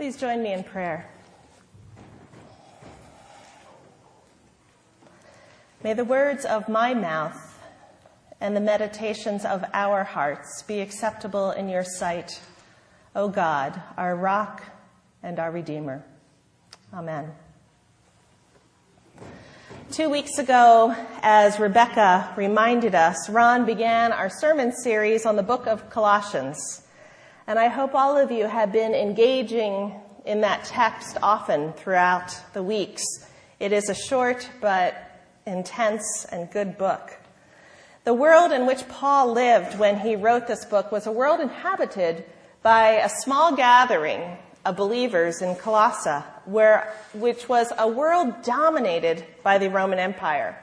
Please join me in prayer. May the words of my mouth and the meditations of our hearts be acceptable in your sight, O God, our rock and our Redeemer. Amen. Two weeks ago, as Rebecca reminded us, Ron began our sermon series on the book of Colossians. And I hope all of you have been engaging in that text often throughout the weeks. It is a short but intense and good book. The world in which Paul lived when he wrote this book was a world inhabited by a small gathering of believers in Colossae, where, which was a world dominated by the Roman Empire.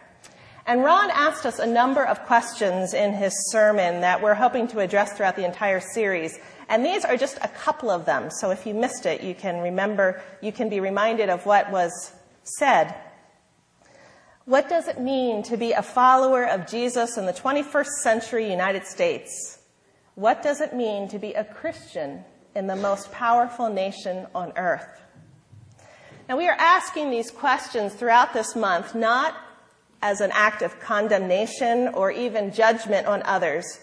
And Ron asked us a number of questions in his sermon that we're hoping to address throughout the entire series. And these are just a couple of them. So if you missed it, you can remember, you can be reminded of what was said. What does it mean to be a follower of Jesus in the 21st century United States? What does it mean to be a Christian in the most powerful nation on earth? Now we are asking these questions throughout this month, not as an act of condemnation or even judgment on others,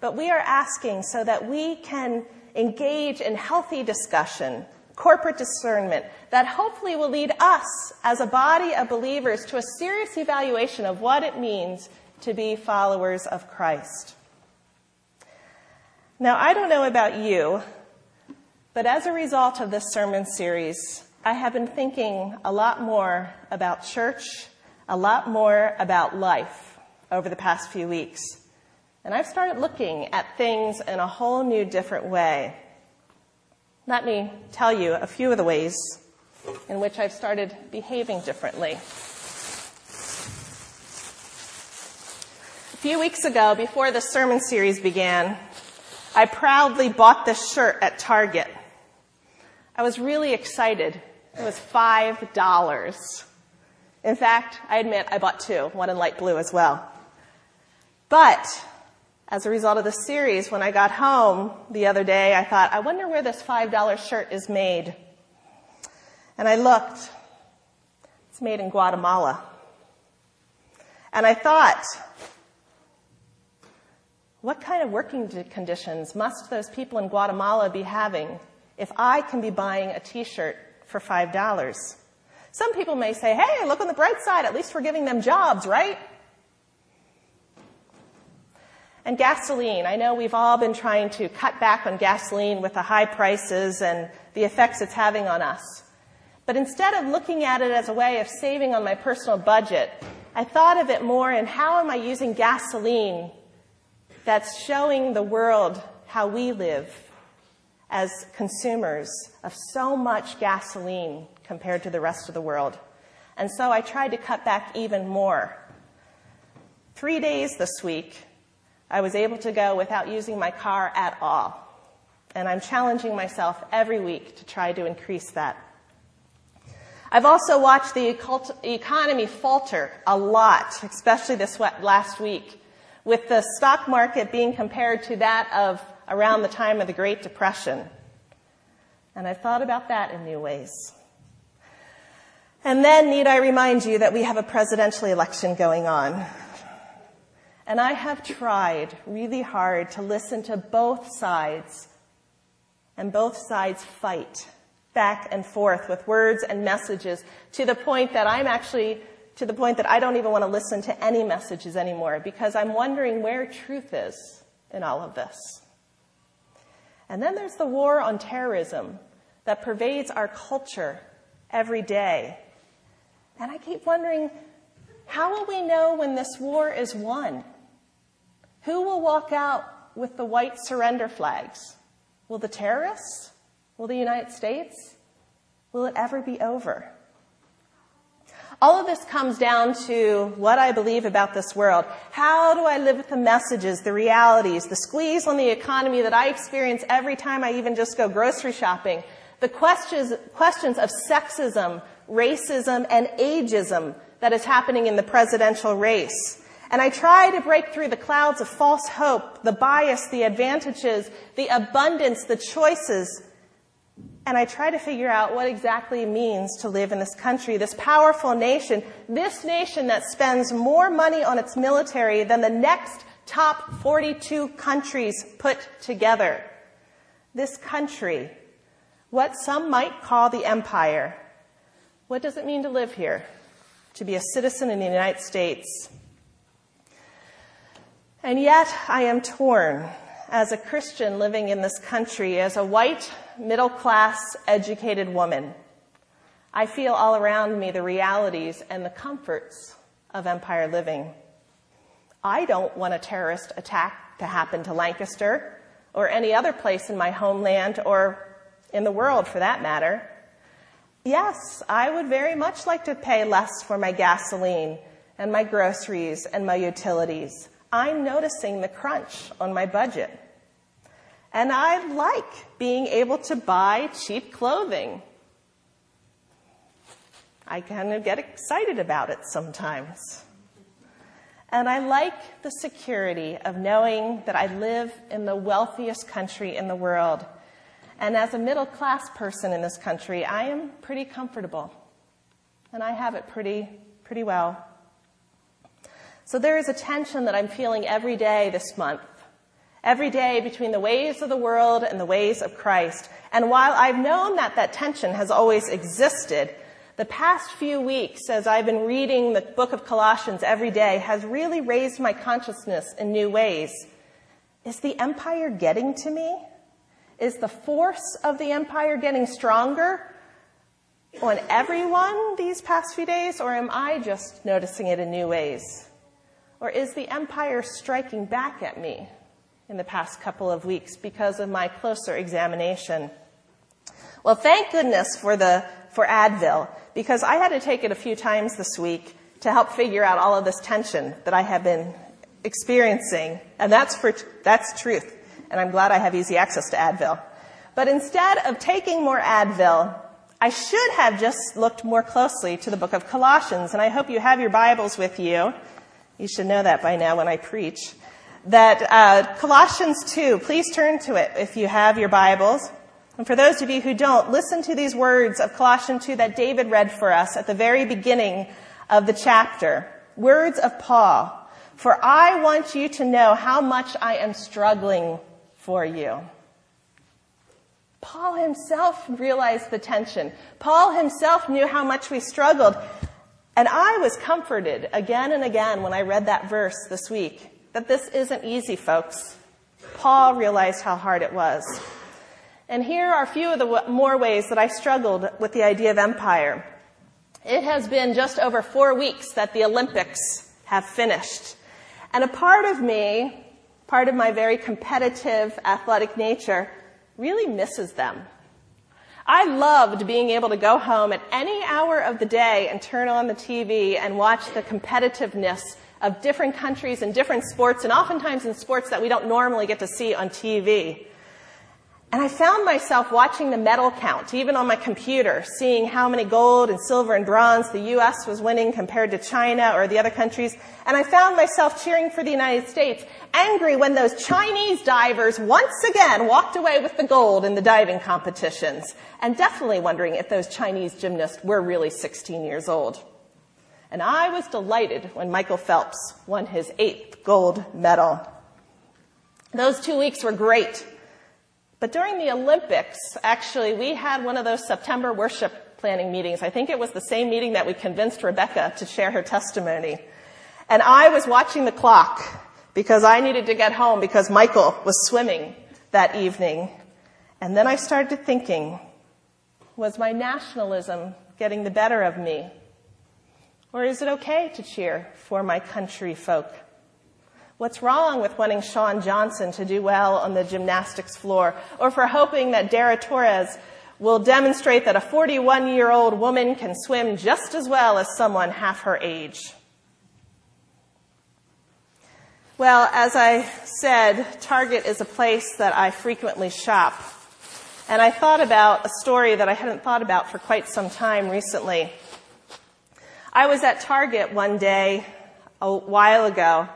but we are asking so that we can engage in healthy discussion, corporate discernment, that hopefully will lead us as a body of believers to a serious evaluation of what it means to be followers of Christ. Now, I don't know about you, but as a result of this sermon series, I have been thinking a lot more about church, a lot more about life over the past few weeks. And I've started looking at things in a whole new different way. Let me tell you a few of the ways in which I've started behaving differently. A few weeks ago, before the sermon series began, I proudly bought this shirt at Target. I was really excited. It was $5. In fact, I admit I bought two, one in light blue as well. But as a result of the series, when I got home the other day, I thought, I wonder where this $5 shirt is made. And I looked. It's made in Guatemala. And I thought, what kind of working conditions must those people in Guatemala be having if I can be buying a t-shirt for $5? Some people may say, hey, look on the bright side, at least we're giving them jobs, right? And gasoline. I know we've all been trying to cut back on gasoline with the high prices and the effects it's having on us. But instead of looking at it as a way of saving on my personal budget, I thought of it more in how am I using gasoline that's showing the world how we live as consumers of so much gasoline compared to the rest of the world. And so I tried to cut back even more. Three days this week, I was able to go without using my car at all. And I'm challenging myself every week to try to increase that. I've also watched the economy falter a lot, especially this last week, with the stock market being compared to that of around the time of the Great Depression. And I've thought about that in new ways. And then need I remind you that we have a presidential election going on. And I have tried really hard to listen to both sides and both sides fight back and forth with words and messages to the point that I'm actually to the point that I don't even want to listen to any messages anymore because I'm wondering where truth is in all of this. And then there's the war on terrorism that pervades our culture every day. And I keep wondering, how will we know when this war is won? Who will walk out with the white surrender flags? Will the terrorists? Will the United States? Will it ever be over? All of this comes down to what I believe about this world. How do I live with the messages, the realities, the squeeze on the economy that I experience every time I even just go grocery shopping? The questions, questions of sexism, racism, and ageism that is happening in the presidential race. And I try to break through the clouds of false hope, the bias, the advantages, the abundance, the choices, and I try to figure out what exactly it means to live in this country, this powerful nation, this nation that spends more money on its military than the next top 42 countries put together. This country, what some might call the empire. What does it mean to live here? To be a citizen in the United States. And yet I am torn as a Christian living in this country, as a white, middle class, educated woman. I feel all around me the realities and the comforts of empire living. I don't want a terrorist attack to happen to Lancaster or any other place in my homeland or in the world for that matter. Yes, I would very much like to pay less for my gasoline and my groceries and my utilities. I'm noticing the crunch on my budget. And I like being able to buy cheap clothing. I kind of get excited about it sometimes. And I like the security of knowing that I live in the wealthiest country in the world. And as a middle class person in this country, I am pretty comfortable. And I have it pretty, pretty well. So there is a tension that I'm feeling every day this month. Every day between the ways of the world and the ways of Christ. And while I've known that that tension has always existed, the past few weeks, as I've been reading the book of Colossians every day, has really raised my consciousness in new ways. Is the empire getting to me? Is the force of the empire getting stronger on everyone these past few days, or am I just noticing it in new ways? Or is the empire striking back at me in the past couple of weeks because of my closer examination? Well, thank goodness for the, for Advil, because I had to take it a few times this week to help figure out all of this tension that I have been experiencing. And that's for, that's truth. And I'm glad I have easy access to Advil. But instead of taking more Advil, I should have just looked more closely to the book of Colossians. And I hope you have your Bibles with you. You should know that by now when I preach. That uh, Colossians 2, please turn to it if you have your Bibles. And for those of you who don't, listen to these words of Colossians 2 that David read for us at the very beginning of the chapter. Words of Paul. For I want you to know how much I am struggling for you. Paul himself realized the tension. Paul himself knew how much we struggled. And I was comforted again and again when I read that verse this week that this isn't easy, folks. Paul realized how hard it was. And here are a few of the more ways that I struggled with the idea of empire. It has been just over four weeks that the Olympics have finished. And a part of me, part of my very competitive athletic nature, really misses them. I loved being able to go home at any hour of the day and turn on the TV and watch the competitiveness of different countries and different sports, and oftentimes in sports that we don't normally get to see on TV. And I found myself watching the medal count, even on my computer, seeing how many gold and silver and bronze the U.S. was winning compared to China or the other countries. And I found myself cheering for the United States, angry when those Chinese divers once again walked away with the gold in the diving competitions, and definitely wondering if those Chinese gymnasts were really 16 years old. And I was delighted when Michael Phelps won his eighth gold medal. Those two weeks were great. But during the Olympics, actually, we had one of those September worship planning meetings. I think it was the same meeting that we convinced Rebecca to share her testimony. And I was watching the clock because I needed to get home because Michael was swimming that evening. And then I started thinking, was my nationalism getting the better of me? Or is it okay to cheer for my country folk? What's wrong with wanting Shawn Johnson to do well on the gymnastics floor or for hoping that Dara Torres will demonstrate that a 41 year old woman can swim just as well as someone half her age? Well, as I said, Target is a place that I frequently shop. And I thought about a story that I hadn't thought about for quite some time recently. I was at Target one day a while ago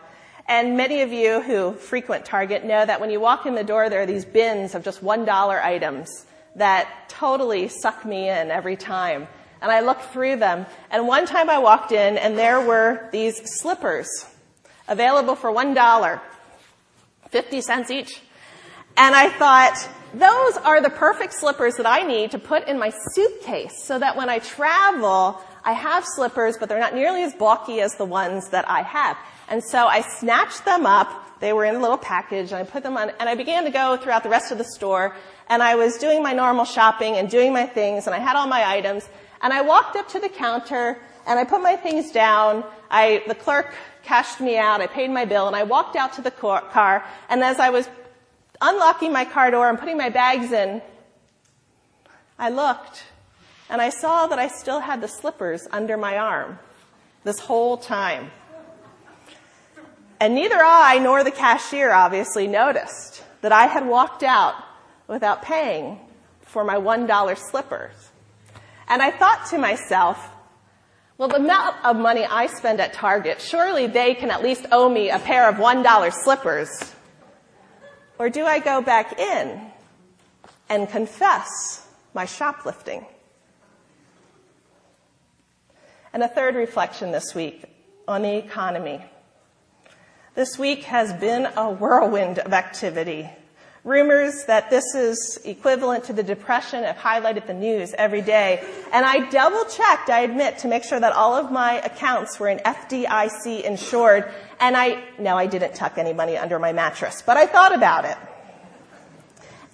and many of you who frequent Target know that when you walk in the door, there are these bins of just $1 items that totally suck me in every time. And I looked through them. And one time I walked in and there were these slippers available for $1, 50 cents each. And I thought, those are the perfect slippers that I need to put in my suitcase so that when I travel, I have slippers, but they're not nearly as bulky as the ones that I have. And so I snatched them up. They were in a little package and I put them on and I began to go throughout the rest of the store and I was doing my normal shopping and doing my things and I had all my items and I walked up to the counter and I put my things down. I, the clerk cashed me out. I paid my bill and I walked out to the car and as I was unlocking my car door and putting my bags in, I looked and I saw that I still had the slippers under my arm this whole time. And neither I nor the cashier obviously noticed that I had walked out without paying for my $1 slippers. And I thought to myself, well, the amount of money I spend at Target, surely they can at least owe me a pair of $1 slippers. Or do I go back in and confess my shoplifting? And a third reflection this week on the economy. This week has been a whirlwind of activity. Rumors that this is equivalent to the Depression have highlighted the news every day. And I double checked, I admit, to make sure that all of my accounts were in FDIC insured. And I, no, I didn't tuck any money under my mattress, but I thought about it.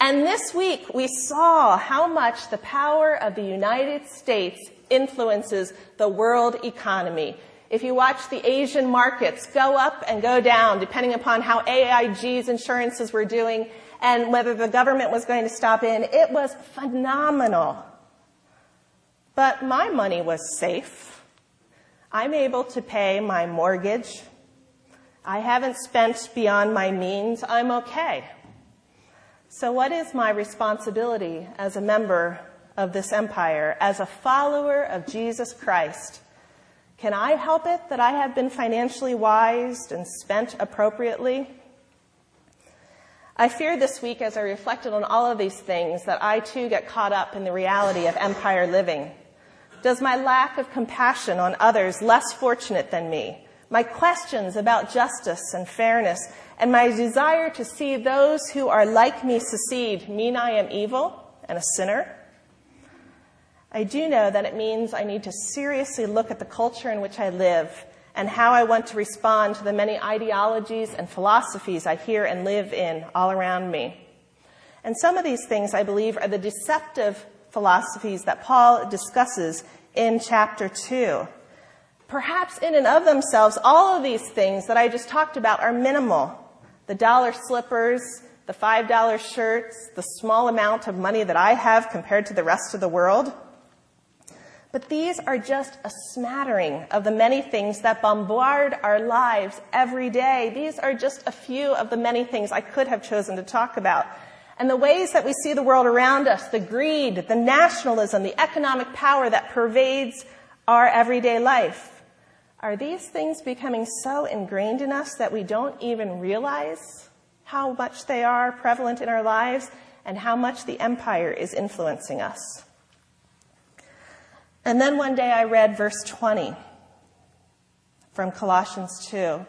And this week we saw how much the power of the United States influences the world economy. If you watch the Asian markets go up and go down depending upon how AIG's insurances were doing and whether the government was going to stop in, it was phenomenal. But my money was safe. I'm able to pay my mortgage. I haven't spent beyond my means. I'm okay. So what is my responsibility as a member of this empire, as a follower of Jesus Christ? Can I help it that I have been financially wise and spent appropriately? I fear this week as I reflected on all of these things that I too get caught up in the reality of empire living. Does my lack of compassion on others less fortunate than me, my questions about justice and fairness, and my desire to see those who are like me succeed mean I am evil and a sinner? I do know that it means I need to seriously look at the culture in which I live and how I want to respond to the many ideologies and philosophies I hear and live in all around me. And some of these things, I believe, are the deceptive philosophies that Paul discusses in chapter 2. Perhaps in and of themselves, all of these things that I just talked about are minimal. The dollar slippers, the $5 shirts, the small amount of money that I have compared to the rest of the world. But these are just a smattering of the many things that bombard our lives every day. These are just a few of the many things I could have chosen to talk about. And the ways that we see the world around us, the greed, the nationalism, the economic power that pervades our everyday life. Are these things becoming so ingrained in us that we don't even realize how much they are prevalent in our lives and how much the empire is influencing us? And then one day I read verse 20 from Colossians 2.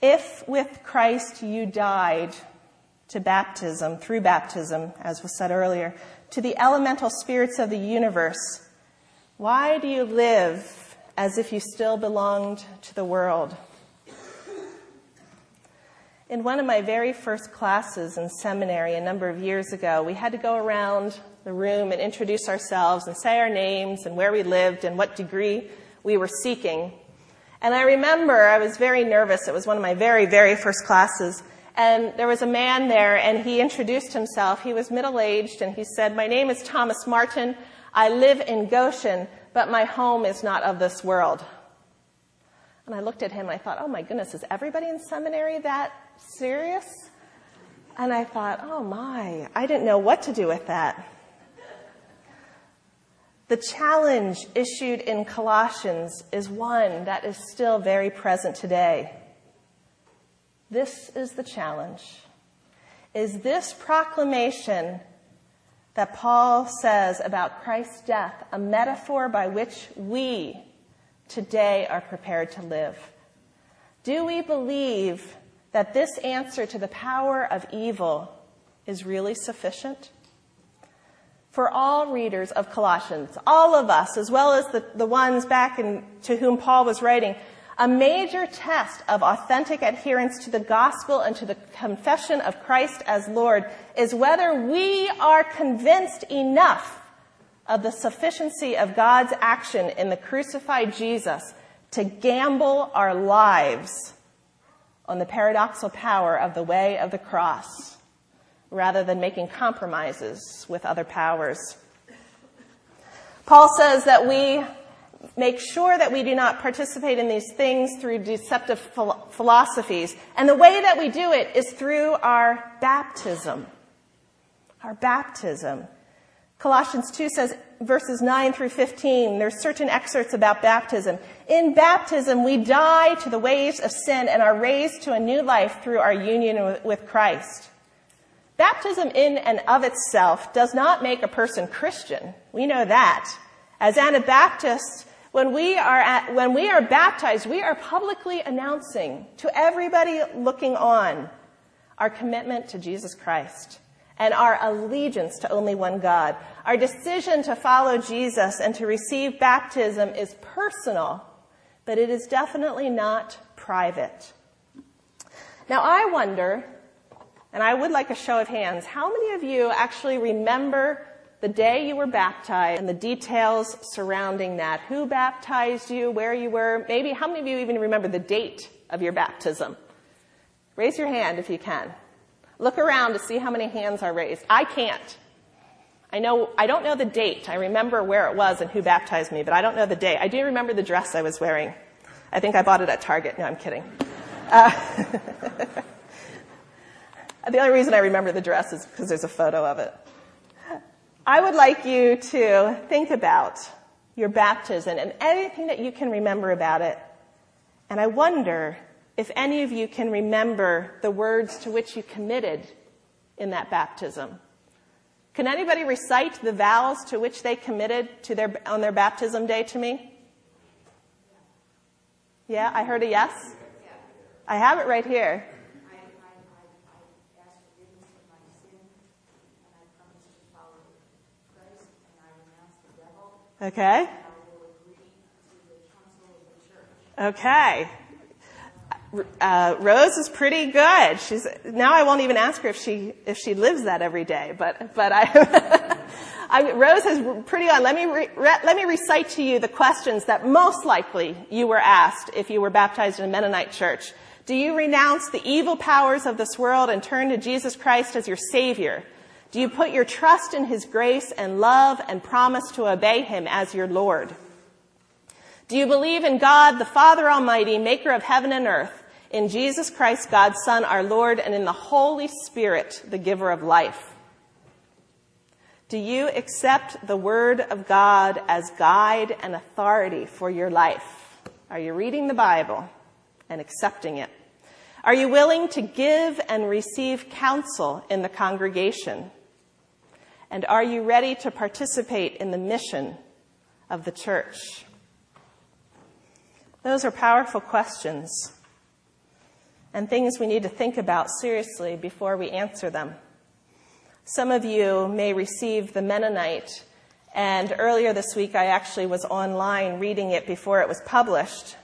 If with Christ you died to baptism, through baptism, as was said earlier, to the elemental spirits of the universe, why do you live as if you still belonged to the world? In one of my very first classes in seminary a number of years ago, we had to go around the room and introduce ourselves and say our names and where we lived and what degree we were seeking. And I remember I was very nervous. It was one of my very, very first classes. And there was a man there and he introduced himself. He was middle aged and he said, My name is Thomas Martin. I live in Goshen, but my home is not of this world. And I looked at him and I thought, oh my goodness, is everybody in seminary that serious? And I thought, oh my, I didn't know what to do with that. The challenge issued in Colossians is one that is still very present today. This is the challenge. Is this proclamation that Paul says about Christ's death, a metaphor by which we today are prepared to live? Do we believe that this answer to the power of evil is really sufficient? For all readers of Colossians, all of us, as well as the, the ones back in, to whom Paul was writing, a major test of authentic adherence to the gospel and to the confession of Christ as Lord is whether we are convinced enough of the sufficiency of God's action in the crucified Jesus to gamble our lives on the paradoxical power of the way of the cross rather than making compromises with other powers. Paul says that we make sure that we do not participate in these things through deceptive philosophies. And the way that we do it is through our baptism. Our baptism. Colossians 2 says, verses 9 through 15, there's certain excerpts about baptism. In baptism, we die to the ways of sin and are raised to a new life through our union with Christ. Baptism in and of itself does not make a person Christian. We know that. As Anabaptists, when we are at, when we are baptized, we are publicly announcing to everybody looking on our commitment to Jesus Christ and our allegiance to only one God. Our decision to follow Jesus and to receive baptism is personal, but it is definitely not private. Now I wonder, and I would like a show of hands, how many of you actually remember the day you were baptized and the details surrounding that. Who baptized you, where you were, maybe how many of you even remember the date of your baptism? Raise your hand if you can. Look around to see how many hands are raised. I can't. I know, I don't know the date. I remember where it was and who baptized me, but I don't know the date. I do remember the dress I was wearing. I think I bought it at Target. No, I'm kidding. Uh, the only reason I remember the dress is because there's a photo of it. I would like you to think about your baptism and anything that you can remember about it. And I wonder if any of you can remember the words to which you committed in that baptism. Can anybody recite the vows to which they committed to their, on their baptism day to me? Yeah, I heard a yes. I have it right here. Okay. Okay. Uh, Rose is pretty good. She's now. I won't even ask her if she if she lives that every day. But but I, I Rose has pretty on. Let me re, re, let me recite to you the questions that most likely you were asked if you were baptized in a Mennonite church. Do you renounce the evil powers of this world and turn to Jesus Christ as your Savior? Do you put your trust in His grace and love and promise to obey Him as your Lord? Do you believe in God, the Father Almighty, maker of heaven and earth, in Jesus Christ, God's Son, our Lord, and in the Holy Spirit, the giver of life? Do you accept the Word of God as guide and authority for your life? Are you reading the Bible and accepting it? Are you willing to give and receive counsel in the congregation? And are you ready to participate in the mission of the church? Those are powerful questions and things we need to think about seriously before we answer them. Some of you may receive the Mennonite, and earlier this week I actually was online reading it before it was published.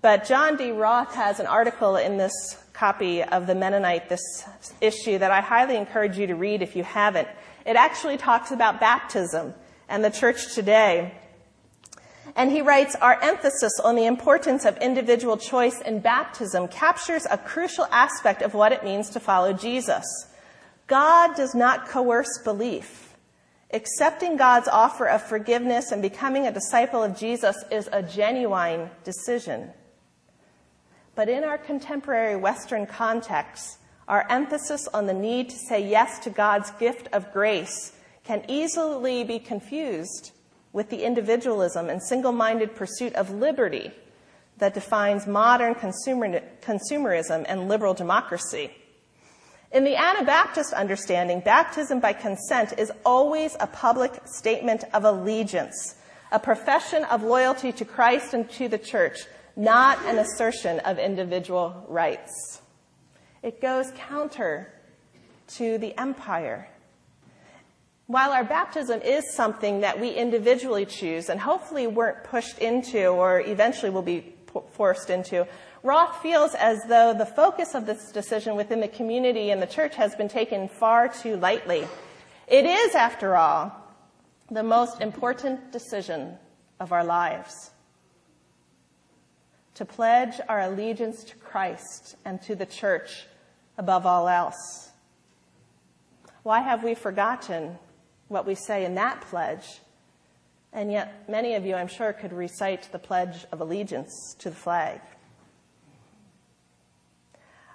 But John D. Roth has an article in this copy of the Mennonite, this issue, that I highly encourage you to read if you haven't. It actually talks about baptism and the church today. And he writes, our emphasis on the importance of individual choice in baptism captures a crucial aspect of what it means to follow Jesus. God does not coerce belief. Accepting God's offer of forgiveness and becoming a disciple of Jesus is a genuine decision. But in our contemporary Western context, our emphasis on the need to say yes to God's gift of grace can easily be confused with the individualism and single minded pursuit of liberty that defines modern consumer, consumerism and liberal democracy. In the Anabaptist understanding, baptism by consent is always a public statement of allegiance, a profession of loyalty to Christ and to the church, not an assertion of individual rights. It goes counter to the empire. While our baptism is something that we individually choose and hopefully weren't pushed into or eventually will be forced into, Roth feels as though the focus of this decision within the community and the church has been taken far too lightly. It is, after all, the most important decision of our lives. To pledge our allegiance to Christ and to the church above all else. Why have we forgotten what we say in that pledge? And yet, many of you, I'm sure, could recite the Pledge of Allegiance to the flag.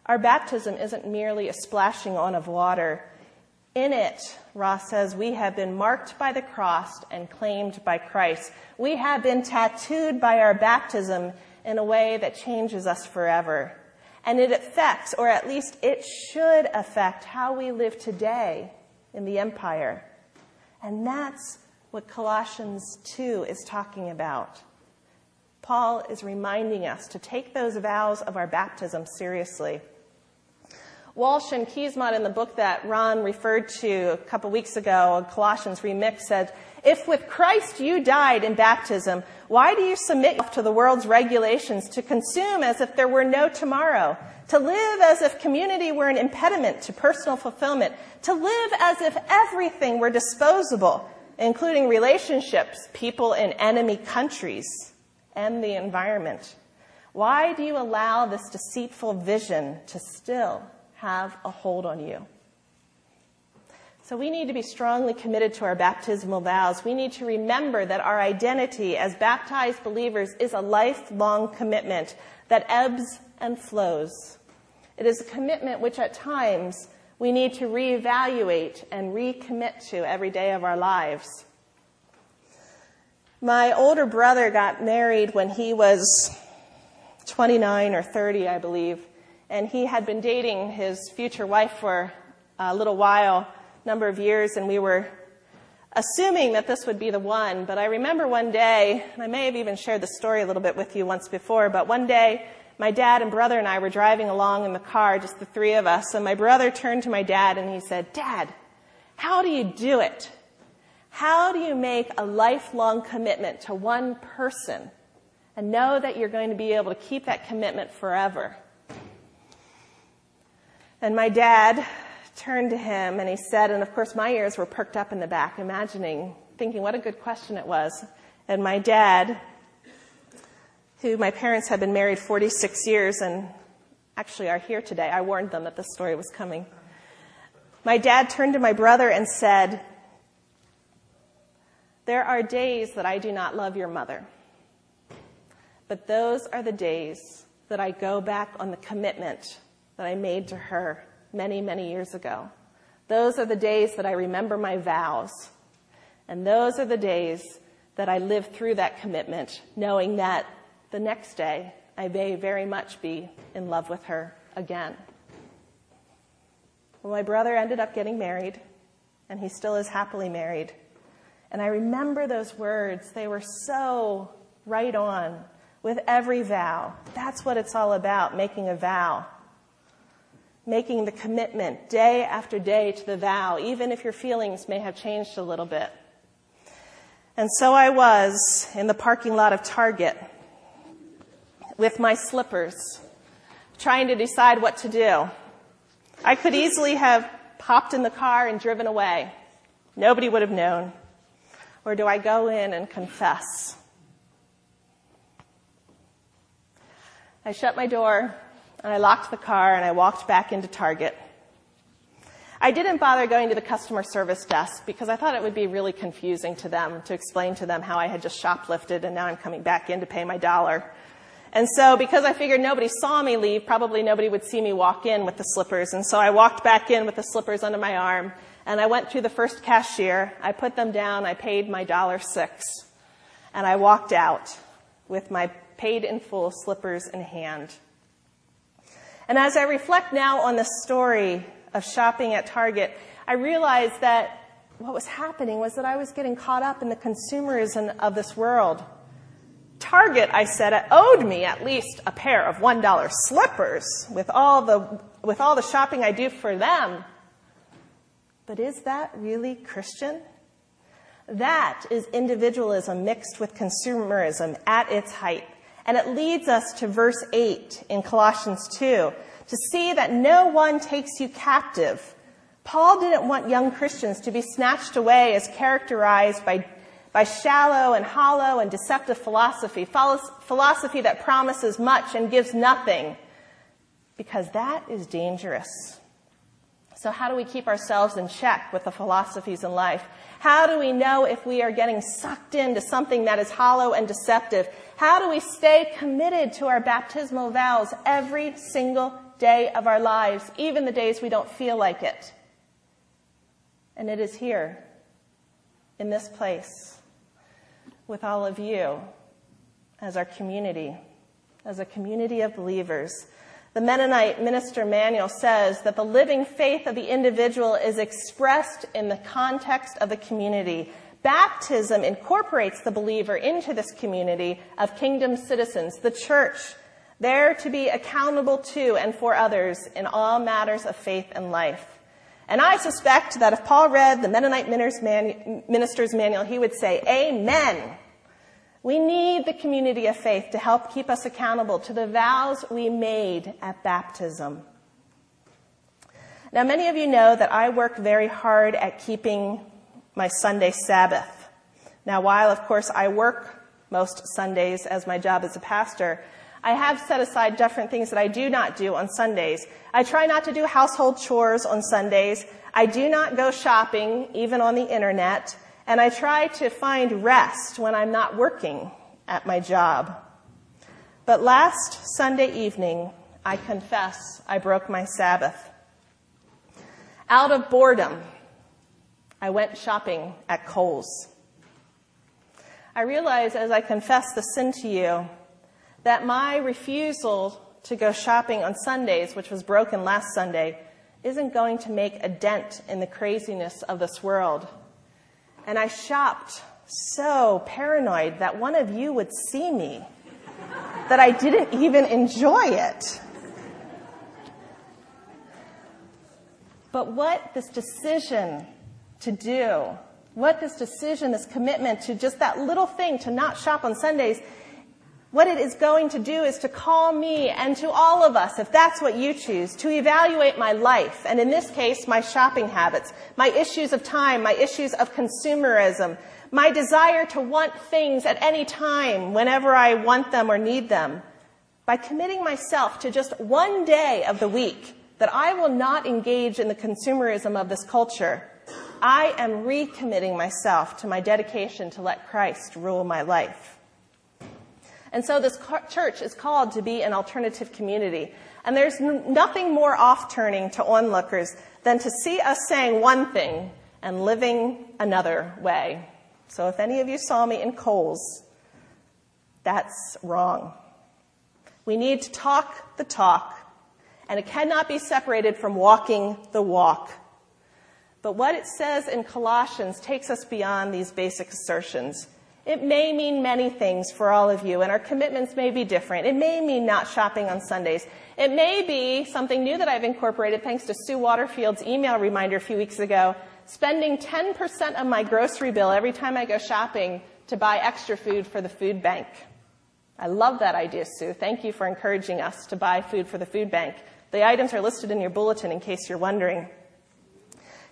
Our baptism isn't merely a splashing on of water. In it, Roth says, we have been marked by the cross and claimed by Christ. We have been tattooed by our baptism in a way that changes us forever. And it affects, or at least it should affect, how we live today in the empire. And that's what Colossians 2 is talking about. Paul is reminding us to take those vows of our baptism seriously. Walsh and Keesmaat in the book that Ron referred to a couple weeks ago, Colossians Remix, said, If with Christ you died in baptism, why do you submit to the world's regulations to consume as if there were no tomorrow? To live as if community were an impediment to personal fulfillment? To live as if everything were disposable, including relationships, people in enemy countries, and the environment? Why do you allow this deceitful vision to still have a hold on you. So we need to be strongly committed to our baptismal vows. We need to remember that our identity as baptized believers is a lifelong commitment that ebbs and flows. It is a commitment which at times we need to reevaluate and recommit to every day of our lives. My older brother got married when he was 29 or 30, I believe and he had been dating his future wife for a little while, number of years, and we were assuming that this would be the one. But I remember one day, and I may have even shared the story a little bit with you once before, but one day my dad and brother and I were driving along in the car, just the three of us, and my brother turned to my dad and he said, Dad, how do you do it? How do you make a lifelong commitment to one person and know that you're going to be able to keep that commitment forever? And my dad turned to him and he said, and of course my ears were perked up in the back, imagining, thinking what a good question it was. And my dad, who my parents had been married 46 years and actually are here today, I warned them that this story was coming. My dad turned to my brother and said, There are days that I do not love your mother, but those are the days that I go back on the commitment that I made to her many, many years ago. Those are the days that I remember my vows. And those are the days that I live through that commitment, knowing that the next day I may very much be in love with her again. Well, my brother ended up getting married, and he still is happily married. And I remember those words. They were so right on with every vow. That's what it's all about, making a vow making the commitment day after day to the vow, even if your feelings may have changed a little bit. And so I was in the parking lot of Target with my slippers, trying to decide what to do. I could easily have popped in the car and driven away. Nobody would have known. Or do I go in and confess? I shut my door and I locked the car and I walked back into Target. I didn't bother going to the customer service desk because I thought it would be really confusing to them to explain to them how I had just shoplifted and now I'm coming back in to pay my dollar. And so because I figured nobody saw me leave, probably nobody would see me walk in with the slippers. And so I walked back in with the slippers under my arm and I went to the first cashier. I put them down. I paid my dollar six and I walked out with my paid in full slippers in hand. And as I reflect now on the story of shopping at Target, I realized that what was happening was that I was getting caught up in the consumerism of this world. Target, I said, owed me at least a pair of $1 slippers with all the, with all the shopping I do for them. But is that really Christian? That is individualism mixed with consumerism at its height. And it leads us to verse 8 in Colossians 2 to see that no one takes you captive. Paul didn't want young Christians to be snatched away as characterized by, by shallow and hollow and deceptive philosophy, philosophy that promises much and gives nothing, because that is dangerous. So how do we keep ourselves in check with the philosophies in life? How do we know if we are getting sucked into something that is hollow and deceptive? How do we stay committed to our baptismal vows every single day of our lives, even the days we don't feel like it? And it is here, in this place, with all of you, as our community, as a community of believers the Mennonite minister manual says that the living faith of the individual is expressed in the context of the community. Baptism incorporates the believer into this community of kingdom citizens, the church, there to be accountable to and for others in all matters of faith and life. And I suspect that if Paul read the Mennonite minister's manual, he would say, Amen. We need the community of faith to help keep us accountable to the vows we made at baptism. Now, many of you know that I work very hard at keeping my Sunday Sabbath. Now, while of course I work most Sundays as my job as a pastor, I have set aside different things that I do not do on Sundays. I try not to do household chores on Sundays. I do not go shopping, even on the internet and I try to find rest when I'm not working at my job. But last Sunday evening, I confess I broke my Sabbath. Out of boredom, I went shopping at Kohl's. I realize as I confess the sin to you that my refusal to go shopping on Sundays, which was broken last Sunday, isn't going to make a dent in the craziness of this world. And I shopped so paranoid that one of you would see me, that I didn't even enjoy it. But what this decision to do, what this decision, this commitment to just that little thing to not shop on Sundays what it is going to do is to call me and to all of us, if that's what you choose, to evaluate my life, and in this case, my shopping habits, my issues of time, my issues of consumerism, my desire to want things at any time whenever I want them or need them, by committing myself to just one day of the week that I will not engage in the consumerism of this culture, I am recommitting myself to my dedication to let Christ rule my life. And so this church is called to be an alternative community. And there's nothing more off-turning to onlookers than to see us saying one thing and living another way. So if any of you saw me in Kohl's, that's wrong. We need to talk the talk, and it cannot be separated from walking the walk. But what it says in Colossians takes us beyond these basic assertions. It may mean many things for all of you, and our commitments may be different. It may mean not shopping on Sundays. It may be something new that I've incorporated thanks to Sue Waterfield's email reminder a few weeks ago, spending 10% of my grocery bill every time I go shopping to buy extra food for the food bank. I love that idea, Sue. Thank you for encouraging us to buy food for the food bank. The items are listed in your bulletin in case you're wondering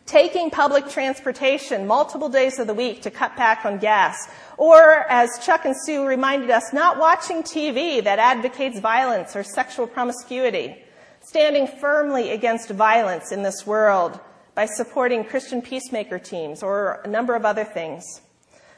taking public transportation multiple days of the week to cut back on gas, or as Chuck and Sue reminded us, not watching TV that advocates violence or sexual promiscuity, standing firmly against violence in this world by supporting Christian peacemaker teams or a number of other things.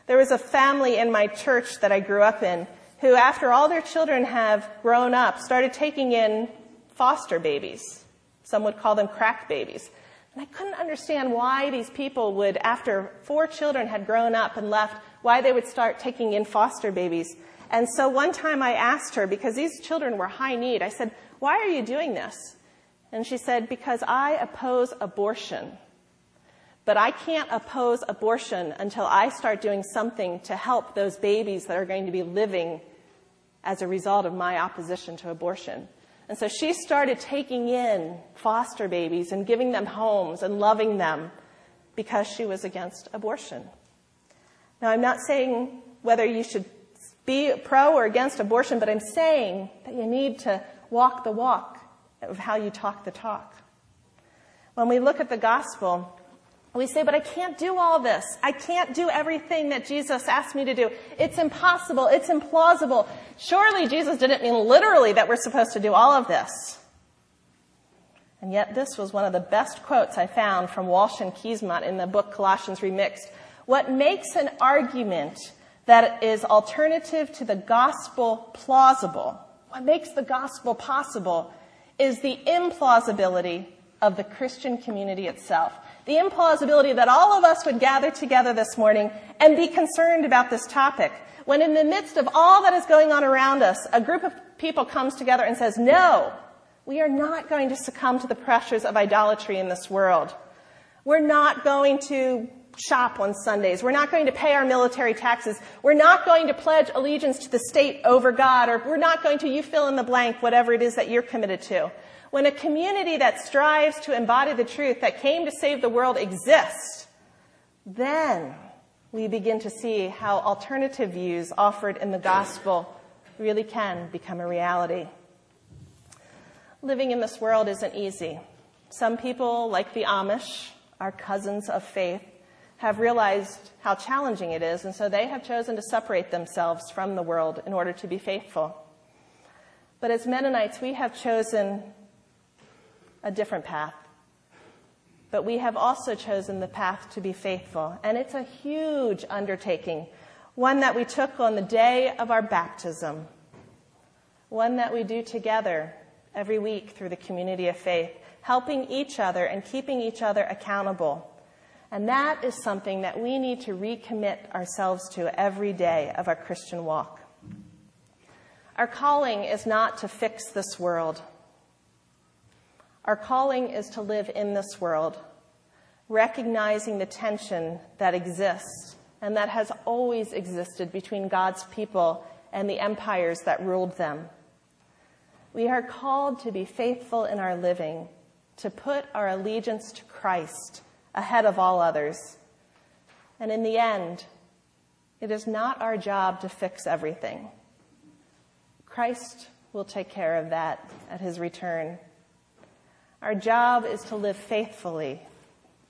There was a family in my church that I grew up in who, after all their children have grown up, started taking in foster babies. Some would call them crack babies. And I couldn't understand why these people would, after four children had grown up and left, why they would start taking in foster babies. And so one time I asked her, because these children were high need, I said, why are you doing this? And she said, Because I oppose abortion. But I can't oppose abortion until I start doing something to help those babies that are going to be living as a result of my opposition to abortion. And so she started taking in foster babies and giving them homes and loving them because she was against abortion. Now, I'm not saying whether you should be pro or against abortion, but I'm saying that you need to walk the walk of how you talk the talk. When we look at the gospel, we say, but I can't do all this. I can't do everything that Jesus asked me to do. It's impossible. It's implausible. Surely Jesus didn't mean literally that we're supposed to do all of this. And yet this was one of the best quotes I found from Walsh and Keesmaat in the book Colossians Remixed. What makes an argument that is alternative to the gospel plausible, what makes the gospel possible, is the implausibility of the Christian community itself. The implausibility that all of us would gather together this morning and be concerned about this topic. When in the midst of all that is going on around us, a group of people comes together and says, no, we are not going to succumb to the pressures of idolatry in this world. We're not going to shop on Sundays. We're not going to pay our military taxes. We're not going to pledge allegiance to the state over God, or we're not going to, you fill in the blank, whatever it is that you're committed to. When a community that strives to embody the truth that came to save the world exists, then we begin to see how alternative views offered in the gospel really can become a reality. Living in this world isn't easy. Some people, like the Amish, our cousins of faith, have realized how challenging it is, and so they have chosen to separate themselves from the world in order to be faithful. But as Mennonites, we have chosen a different path. But we have also chosen the path to be faithful. And it's a huge undertaking, one that we took on the day of our baptism, one that we do together every week through the community of faith, helping each other and keeping each other accountable. And that is something that we need to recommit ourselves to every day of our Christian walk. Our calling is not to fix this world. Our calling is to live in this world, recognizing the tension that exists and that has always existed between God's people and the empires that ruled them. We are called to be faithful in our living, to put our allegiance to Christ ahead of all others. And in the end, it is not our job to fix everything. Christ will take care of that at his return. Our job is to live faithfully,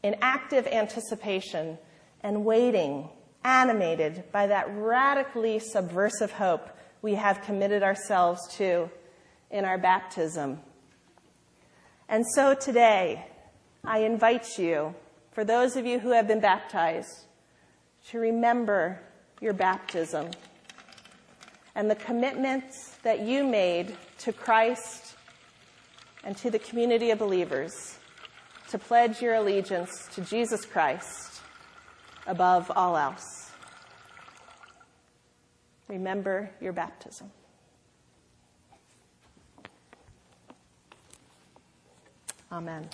in active anticipation and waiting, animated by that radically subversive hope we have committed ourselves to in our baptism. And so today, I invite you, for those of you who have been baptized, to remember your baptism and the commitments that you made to Christ and to the community of believers to pledge your allegiance to Jesus Christ above all else. Remember your baptism. Amen.